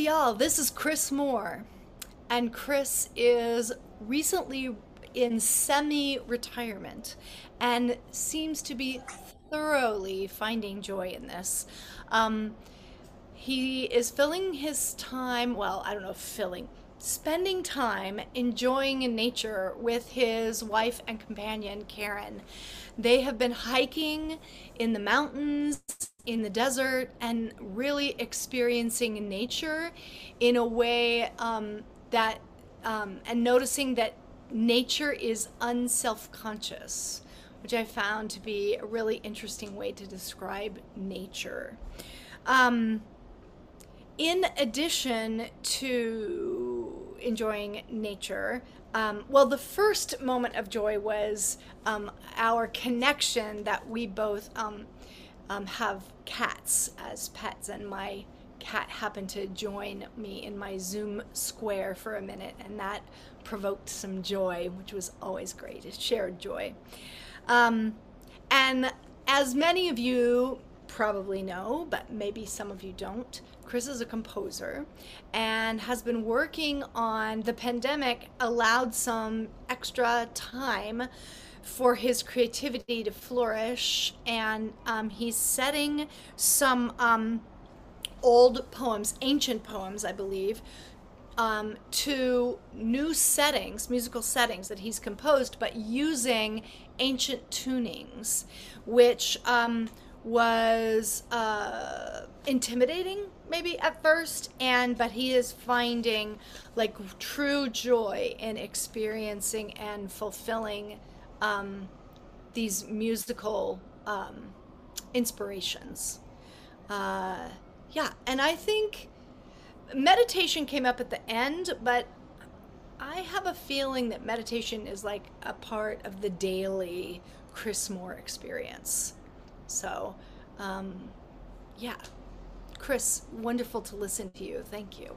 Y'all, this is Chris Mohr. And Chris is recently in semi retirement and seems to be thoroughly finding joy in this. Um, he is filling his time, well, I don't know, filling, spending time enjoying in nature with his wife and companion, Karen. They have been hiking in the mountains, in the desert, and really experiencing nature in a way um, that, um, and noticing that nature is unself conscious, which I found to be a really interesting way to describe nature. Um, in addition to enjoying nature, um, well, the first moment of joy was um, our connection that we both um, um have cats as pets, and my cat happened to join me in my Zoom square for a minute, and that provoked some joy, which was always great. It shared joy. Um, and as many of you probably know, but maybe some of you don't, Chris is a composer and has been working on the pandemic, allowed some extra time for his creativity to flourish. And um, he's setting some um, old poems, ancient poems, I believe, um, to new settings, musical settings that he's composed, but using ancient tunings, which um, was uh, intimidating maybe at first and but he is finding like true joy in experiencing and fulfilling um, these musical um, inspirations. Uh, yeah and i think meditation came up at the end but i have a feeling that meditation is like a part of the daily chris mohr experience so um, yeah Chris, wonderful to listen to you. Thank you.